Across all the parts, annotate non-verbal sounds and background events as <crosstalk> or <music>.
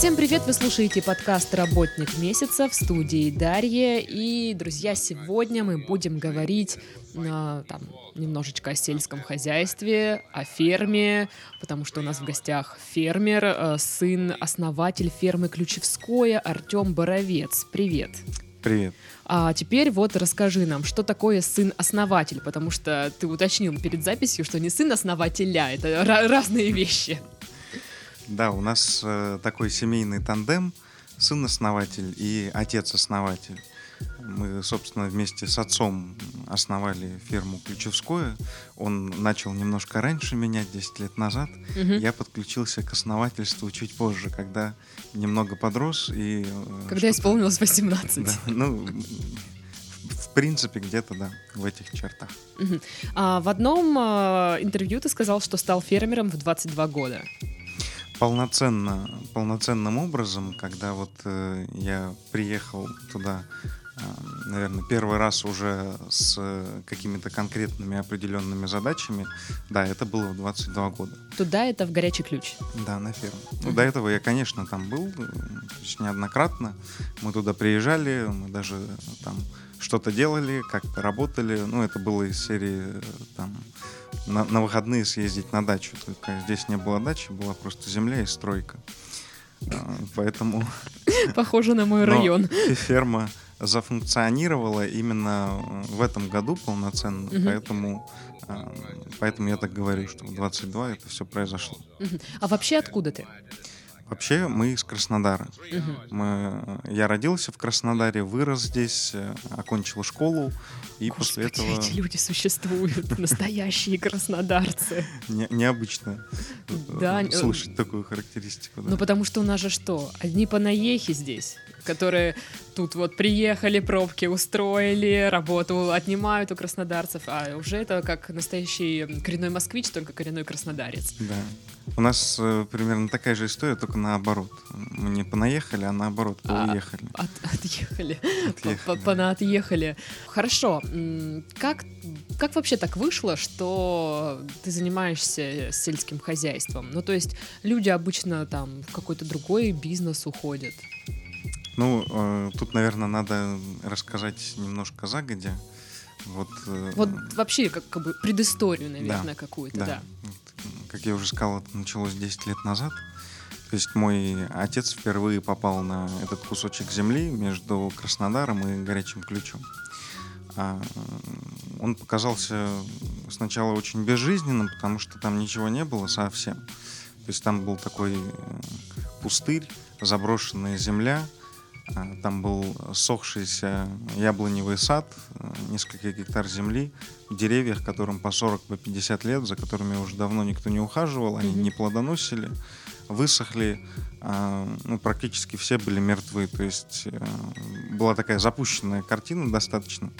Всем привет! Вы слушаете подкаст «Работник месяца» в студии Дарья. И, друзья, сегодня мы будем говорить э, там, немножечко о сельском хозяйстве, о ферме, потому что у нас в гостях фермер, э, сын, основатель фермы Ключевское Артем Боровец. Привет! Привет. А теперь вот расскажи нам, что такое сын-основатель, потому что ты уточнил перед записью, что не сын основателя, это разные вещи. Да, у нас э, такой семейный тандем, сын-основатель и отец-основатель. Мы, собственно, вместе с отцом основали ферму Ключевское. Он начал немножко раньше меня, 10 лет назад. Мгм. Я подключился к основательству чуть позже, когда немного подрос и... э, Когда исполнилось 18. Да, ну, в принципе, где-то, да, в этих чертах. Мгм. А в одном а, интервью ты сказал, что стал фермером в 22 года. Полноценно, полноценным образом, когда вот э, я приехал туда, э, наверное, первый раз уже с э, какими-то конкретными определенными задачами, да, это было в 22 года. Туда это в горячий ключ. Да, на ферму. Ну, Мгм. до этого я, конечно, там был, э, неоднократно. Мы туда приезжали, мы даже э, там что-то делали, как-то работали. Ну, это было из серии э, там на, на выходные съездить на дачу. Только здесь не было дачи, была просто земля и стройка. А, Поэтому <laughs> Похоже на мой район. фе- ферма зафункционировала именно э, в этом году полноценно, Мгм. поэтому, а, поэтому я так говорю, что в 22 это все произошло. А вообще откуда ты? Вообще мы из Краснодара. Мгм. Мы, я родился в Краснодаре, вырос здесь, э, окончил школу, и после Господи, этого <laughs> эти люди существуют, <laughs> настоящие краснодарцы. не- необычно э, Да, э, слышать такую характеристику. да. Ну, потому что у нас же что? Одни понаехи здесь, которые тут вот приехали, пробки устроили, работу отнимают у краснодарцев, а уже это как настоящий коренной москвич, только коренной краснодарец. Да. У нас э, примерно такая же история, только наоборот. Мы не понаехали, а наоборот, А, поуехали. От- отъехали. Отъехали. Понаотъехали. Хорошо. Как, как вообще так вышло, что ты занимаешься сельским хозяйством? Ну, то есть люди обычно там в какой-то другой бизнес уходят. Ну, э, тут, наверное, надо рассказать немножко загодя. Вот, э, Вот вообще как, как бы предысторию, наверное, Да, какую-то, да. да. Как я уже сказал, это началось 10 лет назад. То есть мой отец впервые попал на этот кусочек земли между Краснодаром и Горячим Ключом. А, э, он показался сначала очень безжизненным, потому что там ничего не было совсем. То есть там был такой э, пустырь, заброшенная земля, там был сохшийся яблоневый сад, э, несколько гектар земли, в деревьях, которым по 40 по 50 лет, за которыми уже давно никто не ухаживал, они не плодоносили, высохли, а, ну, практически все были мертвы. То есть э, была такая запущенная картина достаточно.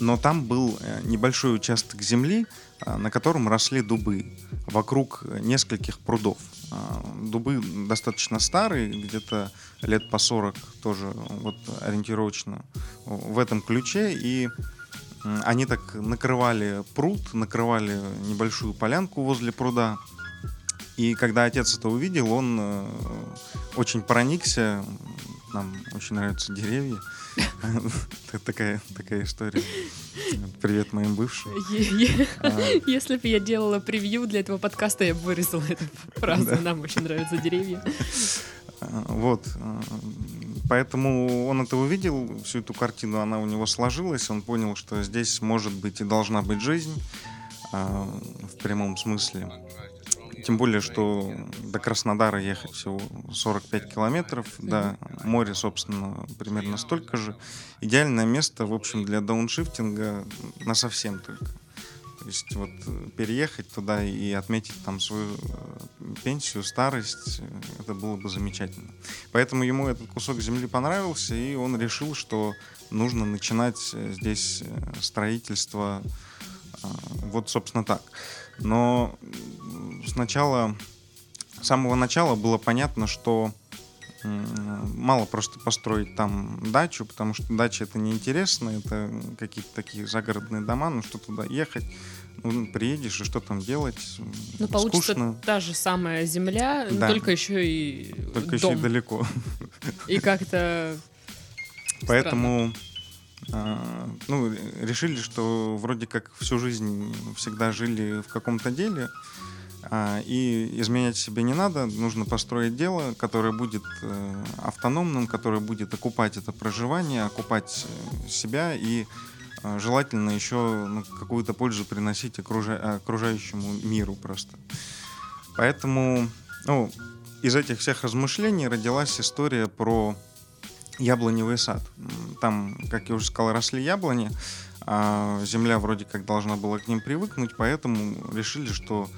Но там был э, небольшой участок земли, а, на котором росли дубы вокруг нескольких прудов. А, Дубы достаточно старые, где-то лет по 40 тоже вот ориентировочно в этом ключе. И они так накрывали пруд, накрывали небольшую полянку возле пруда. И когда отец это увидел, он э, очень проникся. Нам очень нравятся деревья. <laughs> Это Такая, такая история. Привет моим бывшим. А, Если бы я делала превью для этого подкаста, я бы вырезала эту фразу. Нам очень нравятся деревья. А, Вот. а, Поэтому он это увидел, всю эту картину, она у него сложилась, он понял, что здесь может быть и должна быть жизнь в прямом смысле. Тем более, что до Краснодара ехать всего 45 километров, до моря, собственно, примерно столько же. Идеальное место, в общем, для дауншифтинга на совсем только. То есть вот э, переехать туда и отметить там свою э, пенсию, старость, э, это было бы замечательно. Поэтому ему этот кусок земли понравился, и он решил, что нужно начинать здесь строительство вот, собственно, так. Но сначала, с самого начала было понятно, что мало просто построить там дачу, потому что дача это неинтересно, это какие-то такие загородные дома, ну что туда ехать, ну, приедешь и что там делать? Ну, получится Скучно. та же самая земля, да. только еще и Только дом. еще и далеко. И как-то Поэтому а, ну, решили, что вроде как всю жизнь всегда жили в каком-то деле, а, и изменять себе не надо, нужно построить дело, которое будет э, автономным, которое будет окупать это проживание, окупать э, себя и э, желательно еще ну, какую-то пользу приносить окружа... окружающему миру просто. Поэтому ну, из этих всех размышлений родилась история про яблоневый сад. Там, как я уже сказал, росли яблони, а земля вроде как должна была к ним привыкнуть, поэтому решили, что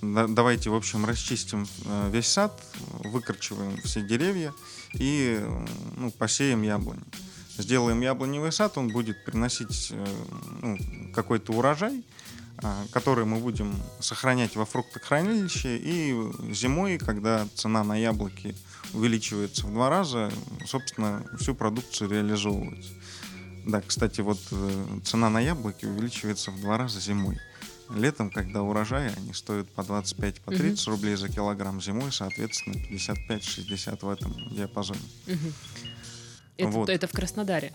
давайте, в общем, расчистим э, весь сад, выкорчеваем все деревья и ну, посеем яблони. Сделаем яблоневый сад, он будет приносить э, ну, какой-то урожай, а, который мы будем сохранять во фруктохранилище, и зимой, когда цена на яблоки увеличивается в два раза, собственно, всю продукцию реализовывать. Да, кстати, вот э, цена на яблоки увеличивается в два раза зимой. Летом, когда урожай, они стоят по 25, по 30 угу. рублей за килограмм. Зимой, соответственно, 55-60 в этом диапазоне. Угу. Это, вот. это в Краснодаре?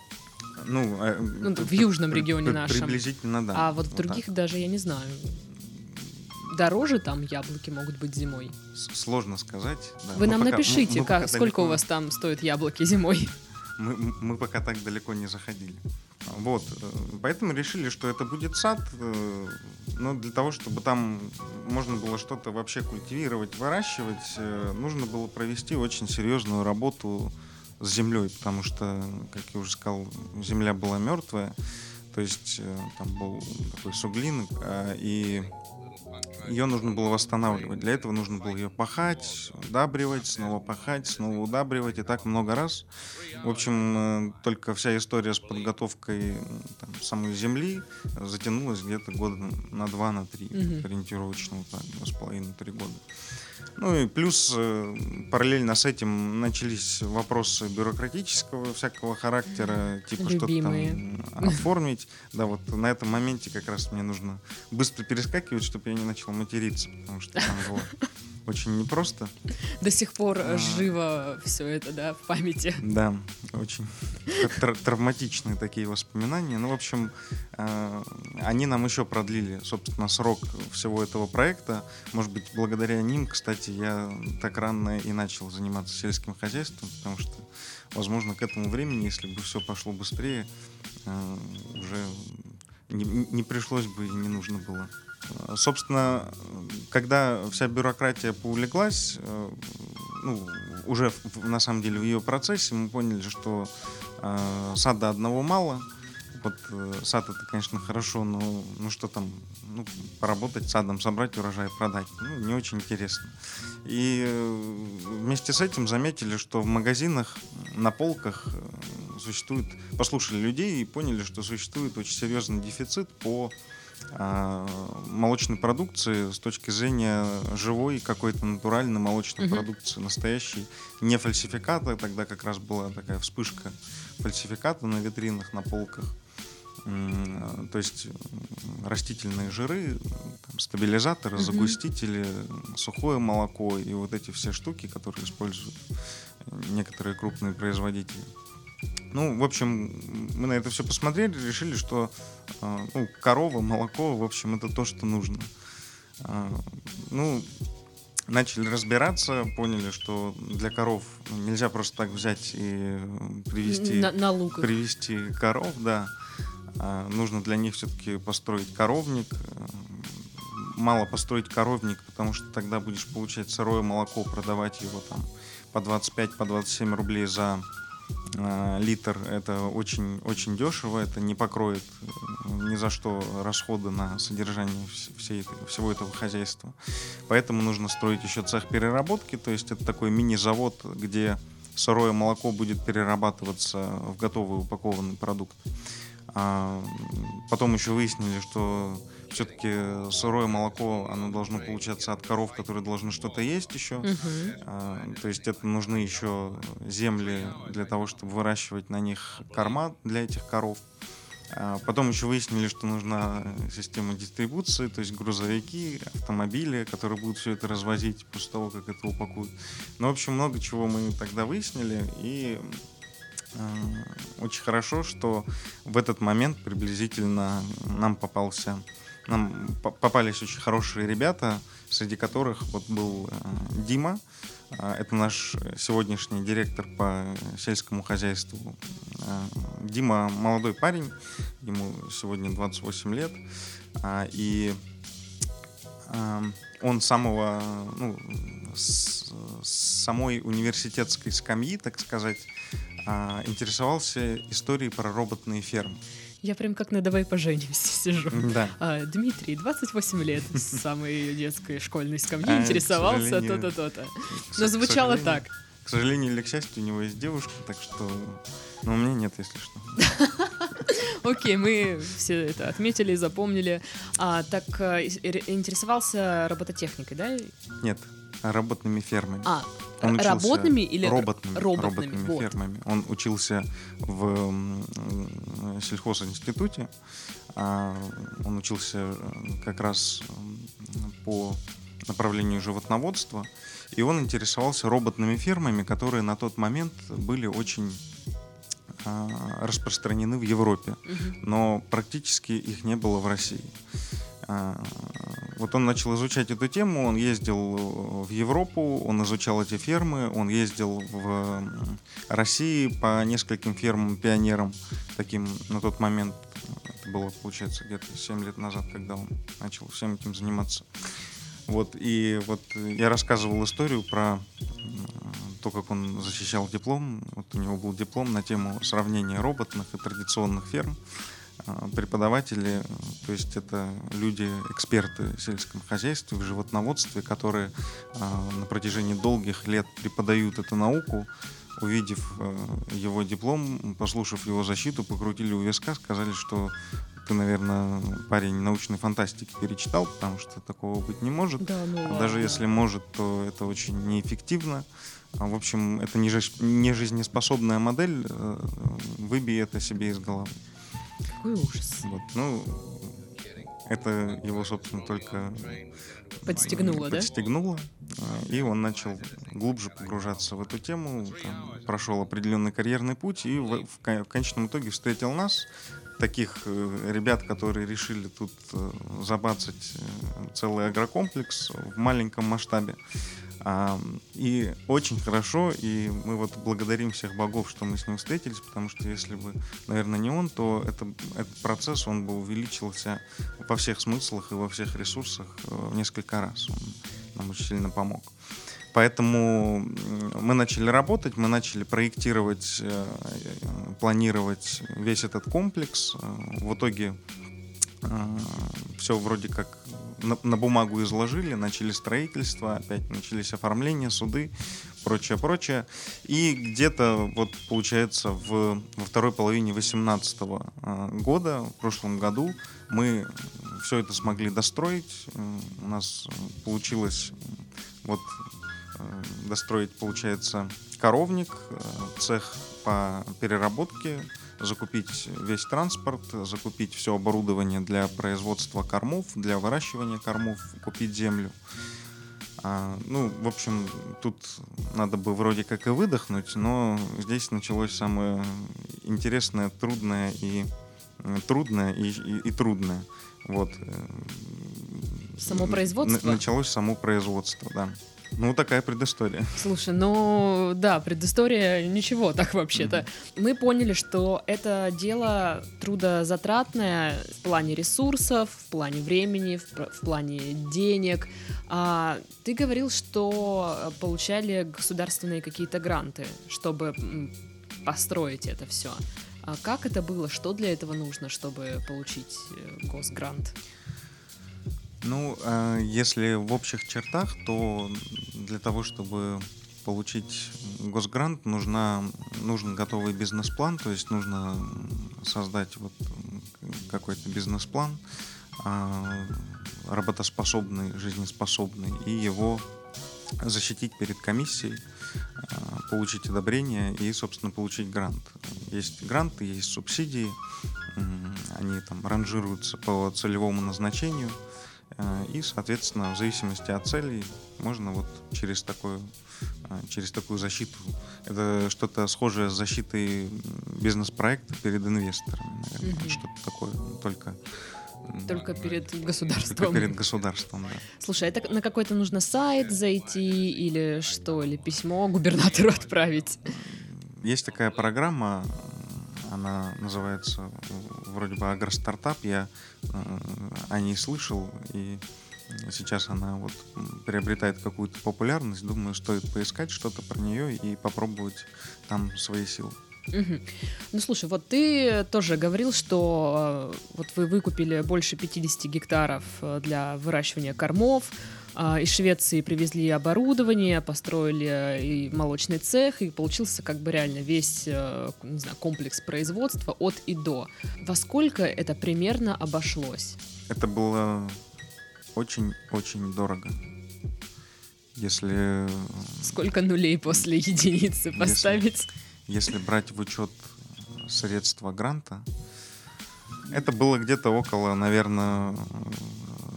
Ну, э, ну в южном регионе при, нашем. Приблизительно, да. А вот в других так. даже я не знаю. Дороже там яблоки могут быть зимой? Сложно сказать. Да. Вы мы нам пока, напишите, мы, мы как, сколько далеко... у вас там стоят яблоки зимой. <laughs> Мы, мы пока так далеко не заходили. Вот, э, поэтому решили, что это будет сад, э, но для того, чтобы там можно было что-то вообще культивировать, выращивать, э, нужно было провести очень серьезную работу с землей, потому что, как я уже сказал, земля была мертвая, то есть там был такой суглин, и ее нужно было восстанавливать. Для этого нужно было ее пахать, удабривать, снова пахать, снова удабривать, и так много раз. В общем, э, только вся история с подготовкой там, самой земли затянулась где-то года на два, на три, угу. ориентировочно, вот так, два с половиной, три года. Ну и плюс э, параллельно с этим начались вопросы бюрократического всякого характера, типа что-то там <laughs> оформить. Да, вот на этом моменте как раз мне нужно быстро перескакивать, чтобы я не начал материться, потому что там было очень непросто. До сих пор а... живо все это, да, в памяти. Да, очень тр травматичные такие воспоминания. Ну, в общем, э они нам еще продлили, собственно, срок всего этого проекта. Может быть, благодаря ним, кстати, я так рано и начал заниматься сельским хозяйством, потому что, возможно, к этому времени, если бы все пошло быстрее, э уже не, не пришлось бы и не нужно было. Собственно, когда вся бюрократия поулеглась, э, ну, уже на самом деле в ее процессе мы поняли, что э, сада одного мало. Вот э, сад это, конечно, хорошо, но ну что там, ну, поработать садом, собрать урожай, продать, ну, не очень интересно. И э, вместе с этим заметили, что в магазинах на полках существует, послушали людей и поняли, что существует очень серьезный дефицит по молочной продукции с точки зрения живой какой-то натуральной молочной угу. продукции, настоящей, не фальсификата. Тогда как раз была такая вспышка фальсификата на витринах, на полках. То есть растительные жиры, там, стабилизаторы, угу. загустители, сухое молоко и вот эти все штуки, которые используют некоторые крупные производители. Ну, в общем, мы на это все посмотрели, решили, что э, ну, корова, молоко, в общем, это то, что нужно. Э, ну, начали разбираться, поняли, что для коров нельзя просто так взять и привести, на, на лук. привести коров, да. А, нужно для них все-таки построить коровник. Мало построить коровник, потому что тогда будешь получать сырое молоко, продавать его там по 25-27 по 27 рублей за литр это очень, очень дешево, это не покроет э, ни за что расходы на содержание всей, всего этого хозяйства. Поэтому нужно строить еще цех переработки, то есть это такой мини-завод, где сырое молоко будет перерабатываться в готовый упакованный продукт. А, потом еще выяснили, что все-таки сырое молоко, оно должно получаться от коров, которые должны что-то есть еще. Мгм. А, То есть это нужны еще земли для того, чтобы выращивать на них корма для этих коров. А, Потом еще выяснили, что нужна система дистрибуции, то есть грузовики, автомобили, которые будут все это развозить после того, как это упакуют. Ну, в общем, много чего мы тогда выяснили, и э, очень хорошо, что в этот момент приблизительно нам попался, нам по- попались очень хорошие ребята, среди которых вот был э, Дима, а, это наш сегодняшний директор по сельскому хозяйству. А, Дима молодой парень, ему сегодня 28 лет, и он самого, ну, с, самой университетской скамьи, так сказать, интересовался историей про роботные фермы. Я прям как на «Давай поженимся» <laughs> сижу. Да. А, Дмитрий, 28 лет, <laughs> с самой детской школьной скамьи, А, интересовался то-то, то-то. Но звучало так. К сожалению или к счастью, у него есть девушка, так что... Ну, у меня нет, если что. <laughs> Окей, мы все это отметили, запомнили. А, так, э, интересовался робототехникой, да? Нет, работными фермами. А, Он учился работными или роботными, роботными? Вот. фермами. Он учился в сельхозинституте. а, Он учился э, как раз по направлению животноводства. И он интересовался роботными фермами, которые на тот момент были очень а, распространены в Европе но практически их не было в России. Вот он начал изучать эту тему, он ездил в Европу, он изучал эти фермы, он ездил в России по нескольким фермам-пионерам, таким на тот момент, это было, получается, где-то 7 лет назад, когда он начал всем этим заниматься. Вот, и вот я рассказывал историю про то, как он защищал диплом. Вот у него был диплом на тему сравнения роботных и традиционных ферм. А, Преподаватели, то есть это люди, эксперты в сельском хозяйстве, в животноводстве, которые а, на протяжении долгих лет преподают эту науку, увидев э, его диплом, послушав его защиту, покрутили у виска, сказали, что ты, наверное, парень научной фантастики перечитал, потому что такого быть не может. Да, ну ладно. Даже если может, то это очень неэффективно. А, В общем, это не жизнеспособная модель. э, Выбей это себе из головы. Какой ужас. Вот. Ну, это его, собственно, только Подстегнуло, да? подстегнуло. а, И он начал глубже погружаться в эту тему, там, прошел определенный карьерный путь и в, в кон- в конечном итоге встретил нас, таких э, ребят, которые решили тут э, забацать э, целый агрокомплекс в маленьком масштабе. А, И очень хорошо, и мы вот благодарим всех богов, что мы с ним встретились, потому что если бы, наверное, не он, то это, этот процесс, он бы увеличился во всех смыслах и во всех ресурсах э, в несколько раз. Он нам очень сильно помог. Поэтому мы начали работать, мы начали проектировать, э, э, планировать весь этот комплекс. В итоге все вроде как на, на бумагу изложили, начали строительство, опять начались оформления, суды, прочее, прочее. И где-то вот получается в, во второй половине 2018 года, в прошлом году, мы все это смогли достроить. Э, У нас получилось э, вот э, достроить, получается, коровник, э, цех по переработке, закупить весь транспорт, закупить все оборудование для производства кормов, для выращивания кормов, купить землю. А, ну, в общем, тут надо бы вроде как и выдохнуть, но здесь началось самое интересное, трудное и трудное и, и- и трудное. Вот. э, Само производство? Началось само производство, да. Ну, такая предыстория. Слушай, ну да, предыстория ничего так вообще-то. Мы поняли, что это дело трудозатратное в плане ресурсов, в плане времени, в, в плане денег. А ты говорил, что получали государственные какие-то гранты, чтобы построить это все. А как это было? Что для этого нужно, чтобы получить э, госгрант? Ну, э, если в общих чертах, то для того, чтобы получить госгрант, нужна, нужен готовый бизнес-план, то есть нужно создать вот какой-то бизнес-план, а, работоспособный, жизнеспособный, и его защитить перед комиссией, а, получить одобрение и, собственно, получить грант. Есть гранты, есть субсидии, они там ранжируются по целевому назначению, а, и, соответственно, в зависимости от целей можно вот через такую, а, через такую защиту. Это что-то схожее с защитой бизнес-проекта перед инвесторами, наверное. Mm-hmm. Что-то такое, только только перед государством. Только перед государством, да. Слушай, это на какой-то нужно сайт зайти или что, или письмо губернатору отправить? Есть такая программа, она называется вроде бы агростартап. Я э, о ней слышал, и сейчас она вот приобретает какую-то популярность. Думаю, стоит поискать что-то про нее и попробовать там свои силы. Угу. Ну слушай, вот ты тоже говорил, что э, вот вы выкупили больше 50 гектаров э, для выращивания кормов. Э, из Швеции привезли оборудование, построили э, и молочный цех, и получился как бы реально весь э, не знаю, комплекс производства от и до. Во сколько это примерно обошлось? Это было очень-очень дорого. Если... Сколько нулей после единицы поставить? Если если брать в учет средства гранта, это было где-то около, наверное,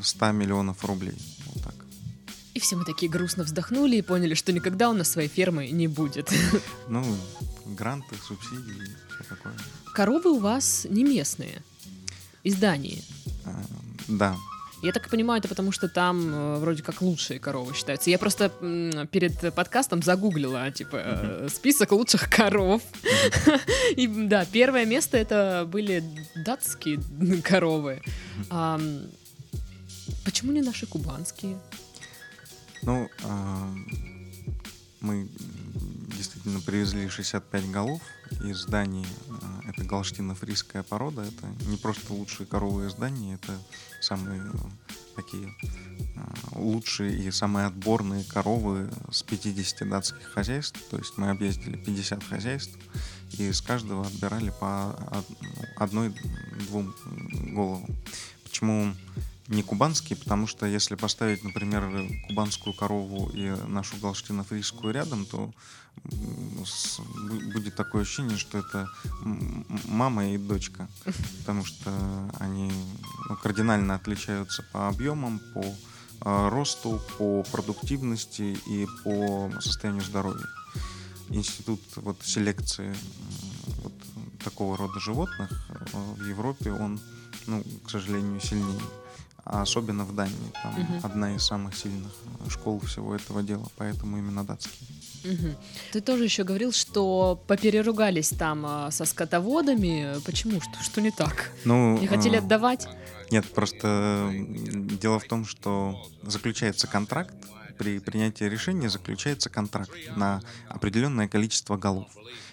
100 миллионов рублей. И все мы такие грустно вздохнули и поняли, что никогда у нас своей фермы не будет. <laughs> Ну, гранты, субсидии, все такое. Коровы у вас не местные, из Дании. А, да, я так понимаю, это потому что там э, вроде как лучшие коровы считаются. Я просто перед подкастом загуглила, типа, э, список лучших коров. <laughs> И да, первое место это были датские коровы. А, почему не наши кубанские? Ну, мы действительно привезли 65 голов из Дании. А, это галштино-фрийская порода. Это не просто лучшие коровы из Дании, это самые э, такие а, лучшие и самые отборные коровы с 50 датских хозяйств. То есть мы объездили 50 хозяйств и с каждого отбирали по одной-двум головам. Почему не кубанские, потому что если поставить, например, кубанскую корову и нашу галштино-фрийскую рядом, то будет такое ощущение, что это мама и дочка, <laughs> потому что они ну, кардинально отличаются по объемам, по э, росту, по продуктивности и по состоянию здоровья. Институт вот, селекции вот, такого рода животных э, в Европе, он, ну, к сожалению, сильнее а особенно в Дании. Там угу. одна из самых сильных школ всего этого дела, поэтому именно датские. Угу. Ты тоже еще говорил, что попереругались там а, со скотоводами. Почему? Что, что не так? Ну, не хотели а... отдавать? Нет, просто дело в том, что заключается контракт, при принятии решения заключается контракт на определенное количество голов.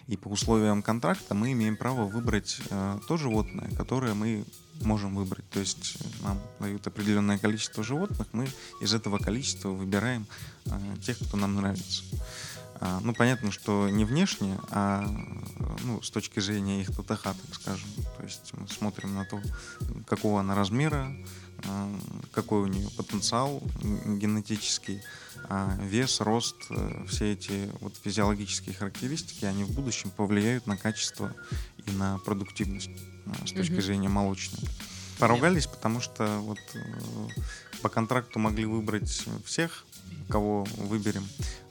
И по условиям контракта мы имеем право выбрать э, то животное, которое мы можем выбрать. То есть э, нам дают определенное количество животных, мы из этого количества выбираем э, тех, кто нам нравится. А, ну, понятно, что не внешне, а ну, с точки зрения их ТТХ, так скажем. То есть мы смотрим на то, какого она размера, какой у нее потенциал генетический, а вес, рост, э, все эти вот физиологические характеристики, они в будущем повлияют на качество и на продуктивность с точки зрения молочной. Поругались, потому что вот э, по контракту могли выбрать всех, кого выберем.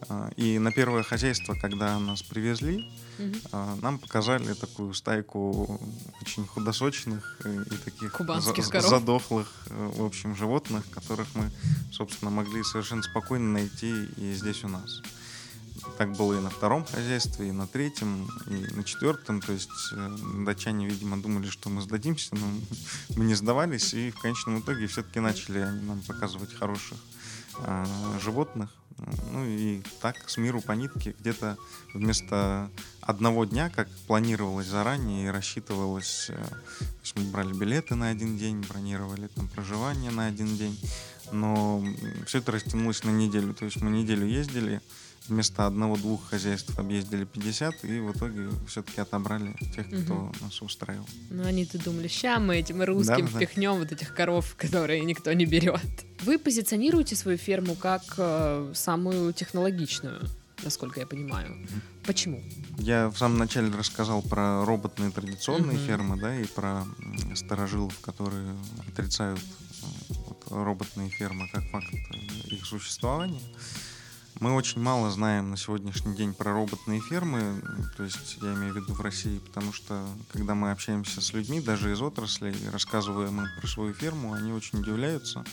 А, и на первое хозяйство, когда нас привезли, mm-hmm. нам показали такую стайку очень худосочных и таких за- задохлых, э, в общем, животных, которых мы, собственно, могли совершенно спокойно найти и здесь у нас. Так было и на втором хозяйстве, и на третьем, и на четвертом. То есть э, датчане, видимо, думали, что мы сдадимся, но <laughs> мы не сдавались, и в конечном итоге все-таки начали они нам показывать хороших э, животных. Ну и так с миру по нитке где-то вместо одного дня, как планировалось заранее и рассчитывалось, э, мы брали билеты на один день, бронировали там проживание на один день, но все это растянулось на неделю. То есть мы неделю ездили, вместо одного-двух хозяйств объездили 50, и в итоге все-таки отобрали тех, кто Мгм. нас устраивал. Ну, они-то думали, ща мы этим русским Да-да-да. впихнем вот этих коров, <laughs> которые никто не берет. Вы позиционируете свою ферму как э, самую технологичную, насколько я понимаю. Почему? Я в самом начале рассказал про роботные традиционные Мгм. фермы, да, и про старожилов, которые отрицают э, вот, роботные фермы как факт их существования. Мы очень мало знаем на сегодняшний день про роботные фермы, то есть я имею в виду в России, потому что когда мы общаемся с людьми, даже из отраслей, рассказываем им про свою ферму, они очень удивляются,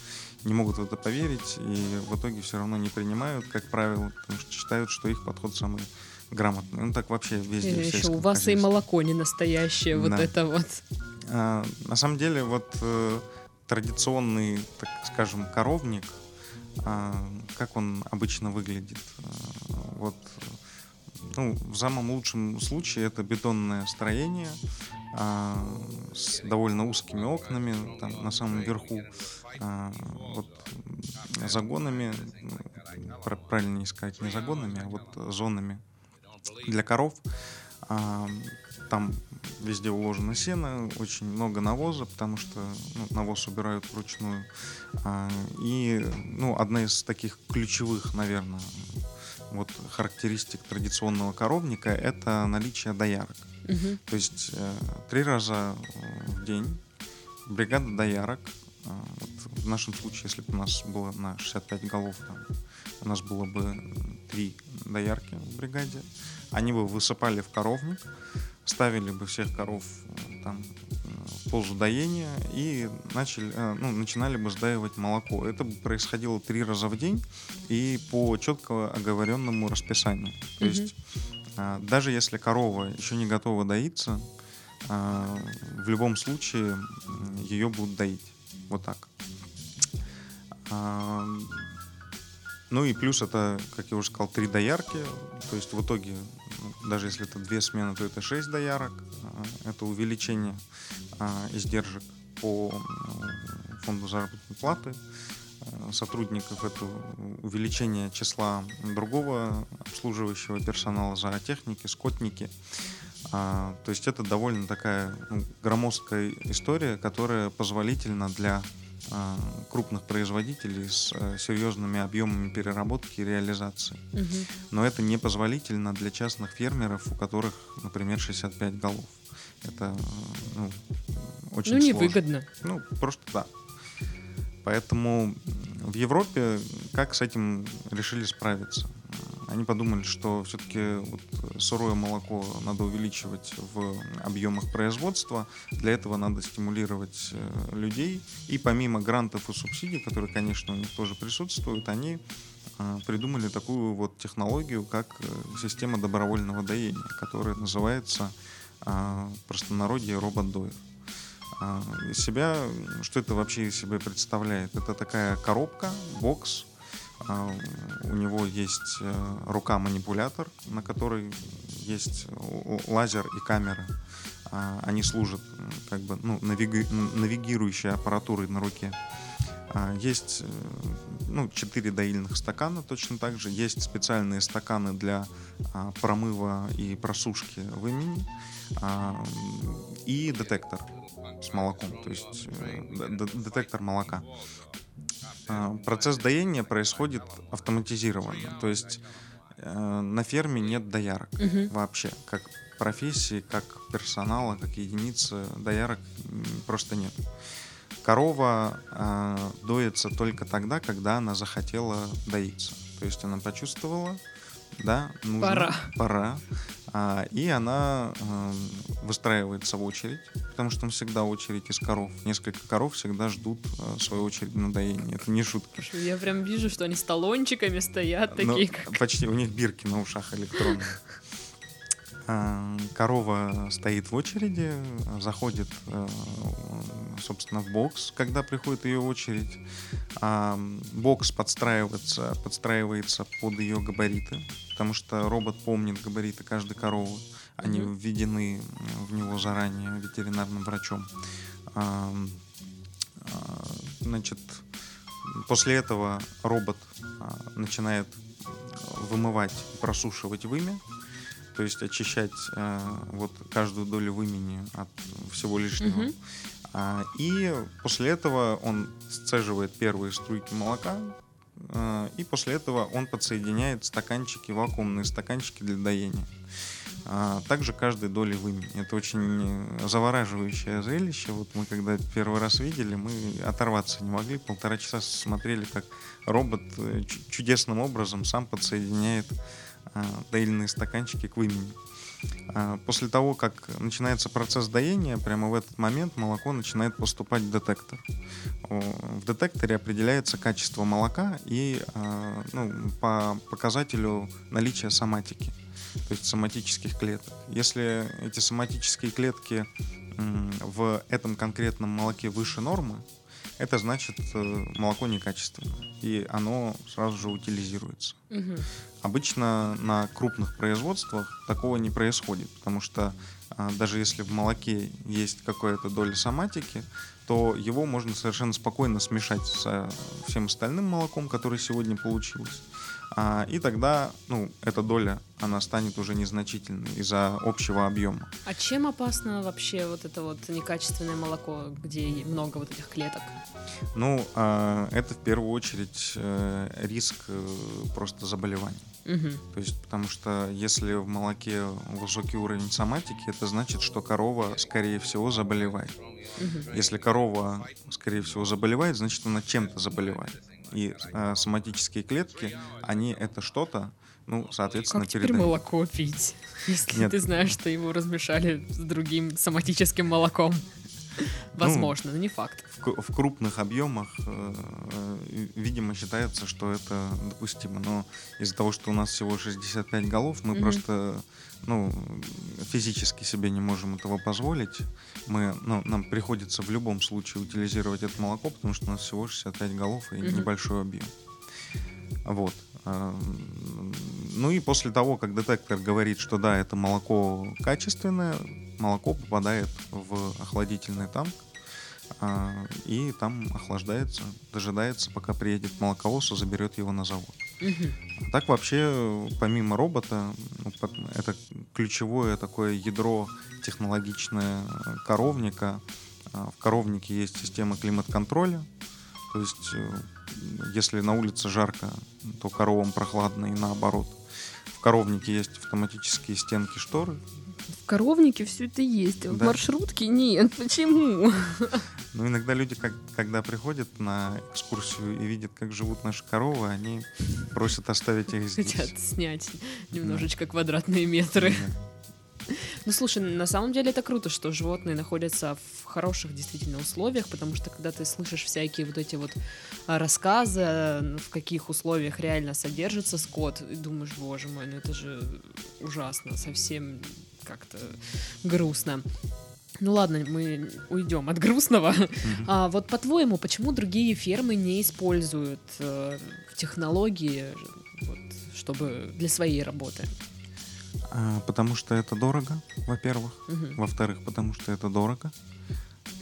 не могут в это поверить и в итоге все равно не принимают, как правило, потому что считают, что их подход самый грамотный. Ну так вообще везде. в Еще у вас и молоко не настоящее, вот Да. это вот. А, на самом деле, вот э, традиционный, так скажем, коровник, как он обычно выглядит? А, вот, ну, в самом лучшем случае это бетонное строение а, с довольно узкими окнами, там на самом верху, а, вот загонами, правильнее сказать, не загонами, а вот зонами для коров. Там везде уложено сено, очень много навоза, потому что ну, навоз убирают вручную. А, И ну, одна из таких ключевых, наверное, вот характеристик традиционного коровника – это наличие доярок. Мгм. То есть э, три раза э, в день бригада доярок, э, вот в нашем случае, если бы у нас было на 65 голов, там, у нас было бы три доярки в бригаде, они бы высыпали в коровник, ставили бы всех коров э, там э, в позу доения и начали, э, ну, начинали бы сдаивать молоко. Это бы происходило три раза в день и по четко оговоренному расписанию. То Мгм. есть даже если корова еще не готова доиться, в любом случае ее будут доить. Вот так. Ну и плюс это, как я уже сказал, три доярки. То есть в итоге, даже если это две смены, то это шесть доярок. А, Это увеличение а, издержек по м, фонду заработной платы э, сотрудников, это увеличение числа другого обслуживающего персонала, зоотехники, скотники. То есть это довольно такая ну, громоздкая история, которая позволительна для крупных производителей с э, серьезными объемами переработки и реализации. Мгм. Но это не позволительно для частных фермеров, у которых, например, 65 голов. Это э, ну, очень Ну, сложно. невыгодно. Ну, просто да. Поэтому в Европе как с этим решили справиться? Они подумали, что все-таки вот сырое молоко надо увеличивать в объемах производства. Для этого надо стимулировать э, людей. И помимо грантов и субсидий, которые, конечно, у них тоже присутствуют, они э, придумали такую вот технологию, как э, система добровольного доения, которая называется в простонародье робот-дойер. А, Из себя, что это вообще из себя представляет? Это такая коробка, бокс. а, У него есть э, рука-манипулятор, на которой есть лазер и камера. А, Они служат как бы ну, навиги- навигирующей аппаратурой на руке. А, Есть э, ну, 4 доильных стакана точно так же. Есть специальные стаканы для а, промыва и просушки вымени. А, И детектор с молоком, то есть э, детектор молока. Процесс доения происходит автоматизированно, то есть э, на ферме нет доярок Мгм. вообще, как профессии, как персонала, как единицы доярок просто нет. Корова э, доится только тогда, когда она захотела доиться. То есть она почувствовала, да, нужно, Пора. пора. А, и она э, выстраивается в очередь, потому что там всегда очередь из коров. Несколько коров всегда ждут э, свою очередь на доение. Это не. Слушай, Я прям вижу, что они с талончиками стоят, Ну, такие как... Почти, у них бирки на ушах электронные. А, Корова стоит в очереди, заходит, э, собственно, в бокс, когда приходит ее очередь. А, Бокс подстраивается, подстраивается под ее габариты, потому что робот помнит габариты каждой коровы. Они Мгм. введены в него заранее ветеринарным врачом. А, а, Значит, после этого робот начинает вымывать, просушивать вымя, то есть очищать э, вот каждую долю вымени от всего лишнего. Мгм. А, и после этого он сцеживает первые струйки молока, э, и после этого он подсоединяет стаканчики, вакуумные стаканчики для доения. А, также каждой доли вымени. Это очень э, завораживающее зрелище. Вот мы когда первый раз видели, мы оторваться не могли. Полтора часа смотрели, как робот э, чу- чудесным образом сам подсоединяет доильные стаканчики к вымени. А, После того, как начинается процесс доения, прямо в этот момент молоко начинает поступать в детектор. В детекторе определяется качество молока и а, ну, по показателю наличия соматики, то есть соматических клеток. Если эти соматические клетки в этом конкретном молоке выше нормы, это значит э, молоко некачественное, и оно сразу же утилизируется. Мгм. Обычно на крупных производствах такого не происходит, потому что а, даже если в молоке есть какая-то доля соматики, то его можно совершенно спокойно смешать со всем остальным молоком, которое сегодня получилось. А, и тогда ну, эта доля, она станет уже незначительной из-за общего объема. А чем опасно вообще вот это вот некачественное молоко, где много вот этих клеток? Ну, а, это в первую очередь э, риск э, просто заболеваний. Мгм. То есть, потому что если в молоке высокий уровень соматики, это значит, что корова, скорее всего, заболевает. Мгм. Если корова, скорее всего, заболевает, значит, она чем-то заболевает. И э, соматические клетки, они это что-то, ну, соответственно, Как теперь передают. молоко пить, <laughs> если Нет. ты знаешь, что его размешали с другим соматическим молоком? Ну, Возможно, но не факт. В, кру- в крупных объемах, э, э, видимо, считается, что это допустимо. Но из-за того, что у нас всего 65 голов, мы просто ну, физически себе не можем этого позволить. Мы, ну, нам приходится в любом случае утилизировать это молоко, потому что у нас всего 65 голов и небольшой объем. Вот. М, Ну и после того, как детектор говорит, что да, это молоко качественное, молоко попадает в охладительный танк, а, и там охлаждается, дожидается, пока приедет молоковоз и заберет его на завод. А Так вообще, помимо робота, ну, это ключевое такое ядро технологичное коровника. А, В коровнике есть система климат-контроля. То есть, э, если на улице жарко, то коровам прохладно и наоборот. В коровнике есть автоматические стенки шторы. В коровнике все это есть, а в Да. маршрутке нет. Почему? Но иногда люди, как, когда приходят на экскурсию и видят, как живут наши коровы, они просят оставить их здесь. Хотят снять немножечко квадратные метры. Да. Ну, слушай, на самом деле это круто, что животные находятся в хороших действительно условиях, потому что когда ты слышишь всякие вот эти вот а, рассказы, а, в каких условиях реально содержится скот, и думаешь, боже мой, ну это же ужасно, совсем как-то грустно. Ну ладно, мы уйдем от грустного. Мгм. А вот по-твоему, почему другие фермы не используют э, технологии, вот, чтобы для своей работы? А, Потому что это дорого, во-первых. Мгм. Во-вторых, потому что это дорого.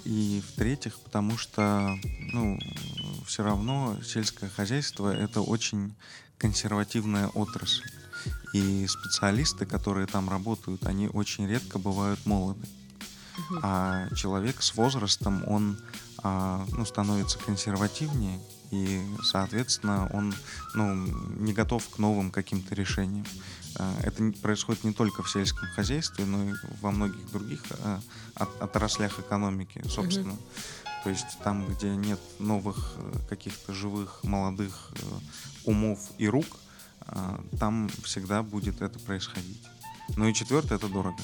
И в-третьих, потому что, ну, все равно сельское хозяйство это очень консервативная отрасль. И специалисты, которые там работают, они очень редко бывают молоды. А человек с возрастом, он а, ну, становится консервативнее, и, соответственно, он ну, не готов к новым каким-то решениям. А, Это происходит не только в сельском хозяйстве, но и во многих других а, от- отраслях экономики, собственно. То есть там, где нет новых э, каких-то живых, молодых э, умов и рук, там всегда будет это происходить. Ну и четвертое, это дорого.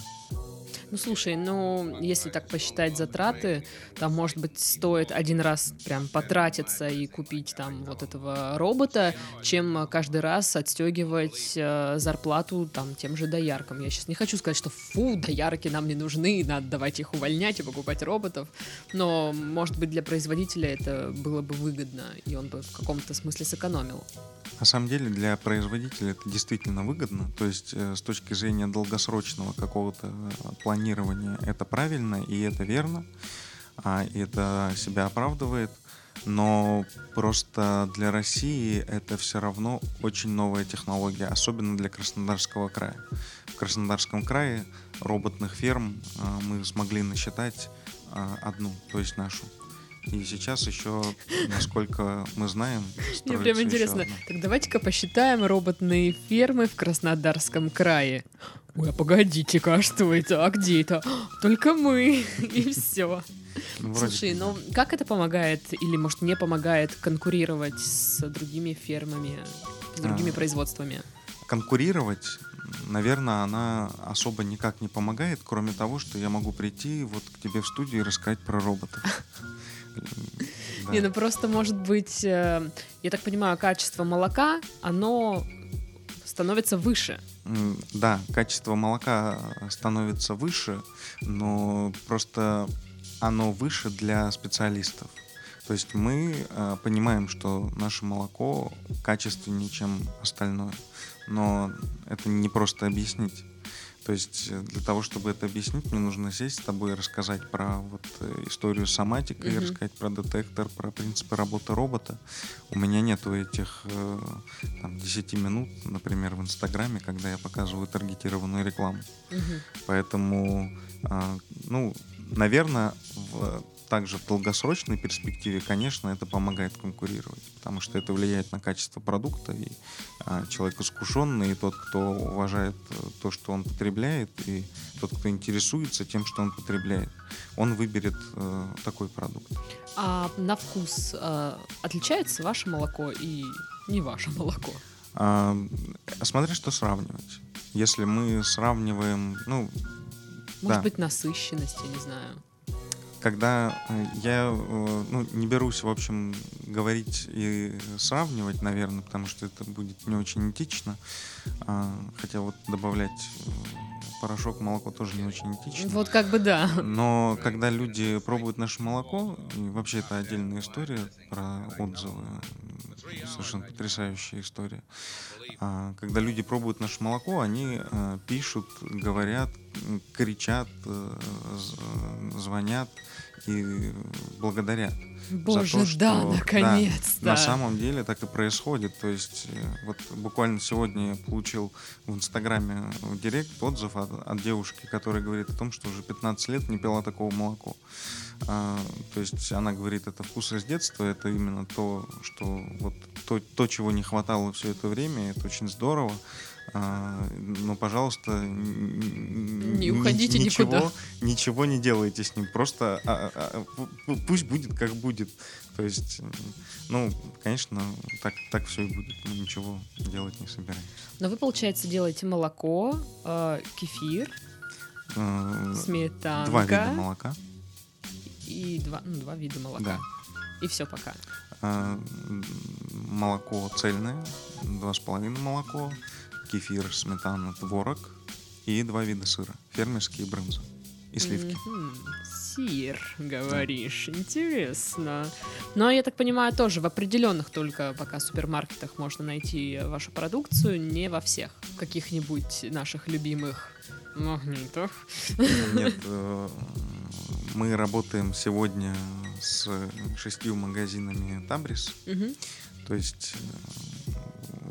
Ну слушай, ну если так посчитать затраты, там может быть стоит один раз прям потратиться и купить там вот этого робота, чем каждый раз отстегивать э, зарплату там тем же дояркам. Я сейчас не хочу сказать, что фу, доярки нам не нужны, надо давать их увольнять и покупать роботов, но может быть для производителя это было бы выгодно, и он бы в каком-то смысле сэкономил. На самом деле для производителя это действительно выгодно. То есть э, с точки зрения долгосрочного какого-то э, планирования это правильно и это верно. а, и это себя оправдывает. Но просто для России это все равно очень новая технология, особенно для Краснодарского края. В Краснодарском крае роботных ферм а, мы смогли насчитать а, одну, то есть нашу. И сейчас еще, насколько мы знаем, <laughs> Мне прям интересно. Так давайте-ка посчитаем роботные фермы в Краснодарском крае. Ой, а погодите-ка, а что это? А где это? <gasps> Только мы. <laughs> И все. Ну, Слушай, ну как это помогает или, может, не помогает конкурировать с другими фермами, с другими а, производствами? Конкурировать, наверное, она особо никак не помогает, кроме того, что я могу прийти вот к тебе в студию и рассказать про роботов. <laughs> Не, ну просто может быть, э, я так понимаю, качество молока, оно становится выше. Да, качество молока становится выше, но просто оно выше для специалистов. То есть мы э, понимаем, что наше молоко качественнее, чем остальное. Но это не просто объяснить. То есть э, для того, чтобы это объяснить, мне нужно сесть с тобой и рассказать про вот э, историю соматика, mm-hmm. и рассказать про детектор, про принципы работы робота. У меня нету этих э, там, 10 минут, например, в Инстаграме, когда я показываю таргетированную рекламу. Mm-hmm. Поэтому, ну, наверное, в также в долгосрочной перспективе, конечно, это помогает конкурировать, потому что это влияет на качество продукта, и а, человек искушенный, и тот, кто уважает э, то, что он потребляет, и тот, кто интересуется тем, что он потребляет, он выберет э, такой продукт. А на вкус э, отличается ваше молоко и не ваше молоко? А, смотря что сравнивать. Если мы сравниваем, ну, может да. быть, насыщенность, я не знаю когда э, я э, ну, не берусь, в общем, говорить и сравнивать, наверное, потому что это будет не очень этично. А, хотя вот добавлять э, порошок, молоко тоже не очень этично. Вот как бы да. Но когда люди пробуют наше молоко, и вообще это отдельная история про отзывы, совершенно потрясающая история. А, когда люди пробуют наше молоко, они пишут, говорят, кричат, звонят и благодарят. Боже, за то, что, да, наконец-то. Да, на самом деле так и происходит. То есть э, вот буквально сегодня я получил в Инстаграме в директ отзыв от, от девушки, которая говорит о том, что уже 15 лет не пила такого молоко. А, то есть она говорит, это вкус из детства, это именно то, что вот то, то, чего не хватало все это время, это очень здорово. А, но, пожалуйста, не уходите ничего, никуда. Ничего не делайте с ним. Просто а, а, а, пусть будет как будет. То есть, ну, конечно, так, так все и будет. Мы ничего делать не собираемся. Но вы, получается, делаете молоко, э, кефир, э, сметанка. Два вида молока. И два, ну, два вида молока. Да. И все пока. Э, молоко цельное, два с половиной молоко, кефир, сметана, творог и два вида сыра. Фермерский и брынза. И сливки. Mm-hmm. Сир, говоришь. Да. Интересно. Но я так понимаю, тоже в определенных только пока супермаркетах можно найти вашу продукцию, не во всех. каких-нибудь наших любимых магнитах. Нет, э, мы работаем сегодня с шестью магазинами Табрис. Угу. То есть э,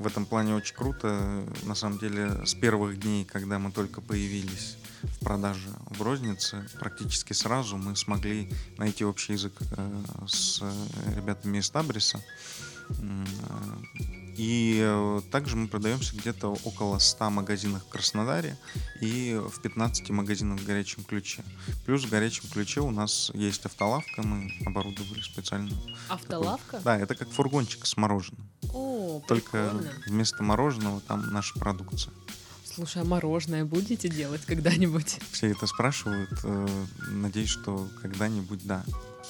в этом плане очень круто. На самом деле, с первых дней, когда мы только появились в продаже в рознице, практически сразу мы смогли найти общий язык э, с ребятами из Табриса. И э, также мы продаемся где-то около 100 магазинах в Краснодаре и в 15 магазинах в горячем ключе. Плюс в горячем ключе у нас есть автолавка, мы оборудовали специально. Автолавка? Такой, да, это как фургончик с мороженым. О, Только прикольно. вместо мороженого там наша продукция. Слушай, а мороженое будете делать когда-нибудь? Все это спрашивают. Э, надеюсь, что когда-нибудь да.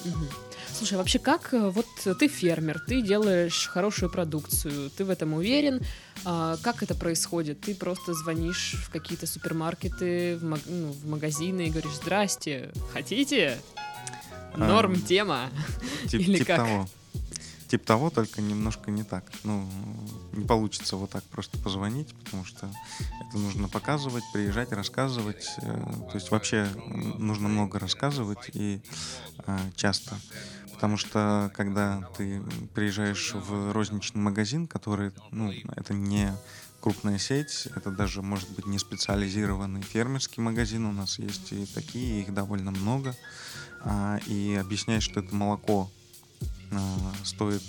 Угу. Слушай, а вообще как, э, вот ты фермер, ты делаешь хорошую продукцию, ты в этом уверен, а, как это происходит? Ты просто звонишь в какие-то супермаркеты, в, маг, ну, в магазины и говоришь, здрасте, хотите? Норм а, тема? Тип, Или тип как? того. Типа того, только немножко не так. Ну, не получится вот так просто позвонить, потому что это нужно показывать, приезжать, рассказывать. Э, то есть вообще нужно много рассказывать и э, часто. Потому что когда ты приезжаешь в розничный магазин, который, ну, это не крупная сеть, это даже может быть не специализированный фермерский магазин, у нас есть и такие, их довольно много, а, и объясняешь, что это молоко стоит,